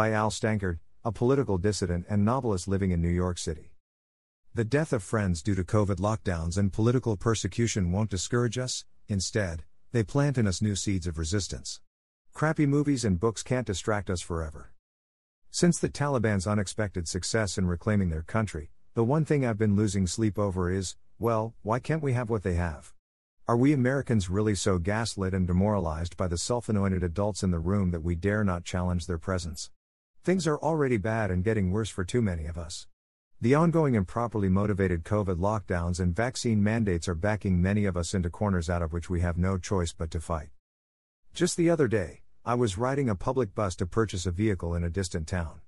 by Al Stankard, a political dissident and novelist living in New York City. The death of friends due to COVID lockdowns and political persecution won't discourage us, instead, they plant in us new seeds of resistance. Crappy movies and books can't distract us forever. Since the Taliban's unexpected success in reclaiming their country, the one thing I've been losing sleep over is well, why can't we have what they have? Are we Americans really so gaslit and demoralized by the self anointed adults in the room that we dare not challenge their presence? Things are already bad and getting worse for too many of us. The ongoing improperly motivated COVID lockdowns and vaccine mandates are backing many of us into corners out of which we have no choice but to fight. Just the other day, I was riding a public bus to purchase a vehicle in a distant town.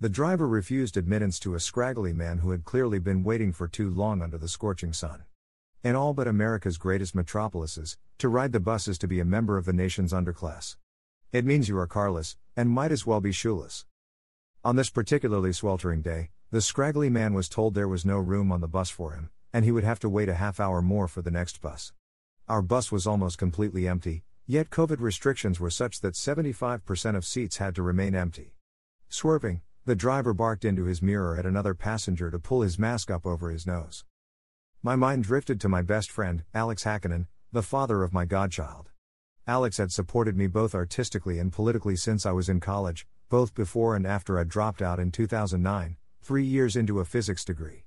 The driver refused admittance to a scraggly man who had clearly been waiting for too long under the scorching sun. In all but America's greatest metropolises, to ride the bus is to be a member of the nation's underclass. It means you are carless, and might as well be shoeless. On this particularly sweltering day, the scraggly man was told there was no room on the bus for him, and he would have to wait a half hour more for the next bus. Our bus was almost completely empty, yet COVID restrictions were such that 75% of seats had to remain empty. Swerving, the driver barked into his mirror at another passenger to pull his mask up over his nose. My mind drifted to my best friend, Alex Hakkinen, the father of my godchild. Alex had supported me both artistically and politically since I was in college, both before and after I dropped out in 2009, three years into a physics degree.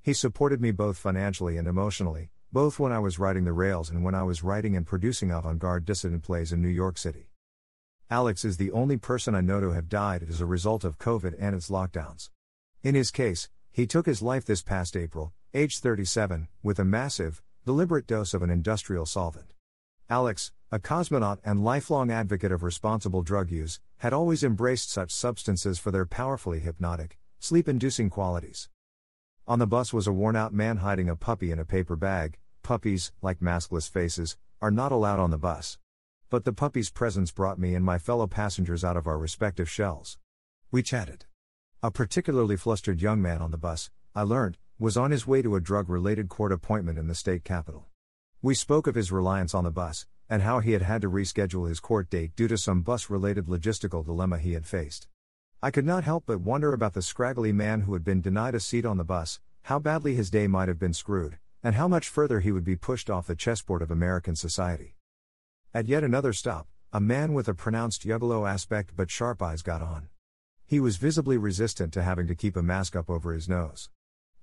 He supported me both financially and emotionally, both when I was writing the rails and when I was writing and producing avant garde dissident plays in New York City. Alex is the only person I know to have died as a result of COVID and its lockdowns. In his case, he took his life this past April, age 37, with a massive, deliberate dose of an industrial solvent. Alex, a cosmonaut and lifelong advocate of responsible drug use, had always embraced such substances for their powerfully hypnotic, sleep inducing qualities. On the bus was a worn out man hiding a puppy in a paper bag. Puppies, like maskless faces, are not allowed on the bus. But the puppy's presence brought me and my fellow passengers out of our respective shells. We chatted. A particularly flustered young man on the bus, I learned, was on his way to a drug related court appointment in the state capital. We spoke of his reliance on the bus, and how he had had to reschedule his court date due to some bus related logistical dilemma he had faced. I could not help but wonder about the scraggly man who had been denied a seat on the bus, how badly his day might have been screwed, and how much further he would be pushed off the chessboard of American society. At yet another stop, a man with a pronounced juggalo aspect but sharp eyes got on. He was visibly resistant to having to keep a mask up over his nose.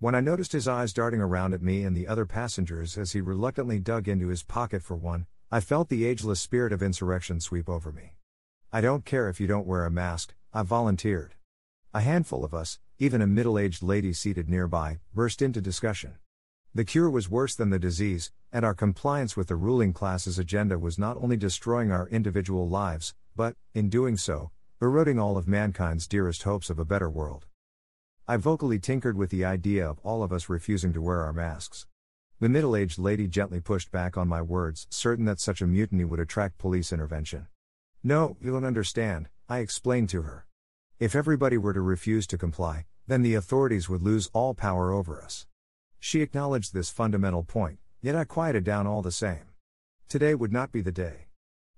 When I noticed his eyes darting around at me and the other passengers as he reluctantly dug into his pocket for one, I felt the ageless spirit of insurrection sweep over me. I don't care if you don't wear a mask, I volunteered. A handful of us, even a middle aged lady seated nearby, burst into discussion. The cure was worse than the disease, and our compliance with the ruling class's agenda was not only destroying our individual lives, but, in doing so, eroding all of mankind's dearest hopes of a better world. I vocally tinkered with the idea of all of us refusing to wear our masks. The middle aged lady gently pushed back on my words, certain that such a mutiny would attract police intervention. No, you don't understand, I explained to her. If everybody were to refuse to comply, then the authorities would lose all power over us. She acknowledged this fundamental point, yet I quieted down all the same. Today would not be the day.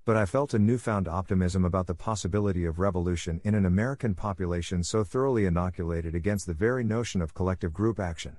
But I felt a newfound optimism about the possibility of revolution in an American population so thoroughly inoculated against the very notion of collective group action.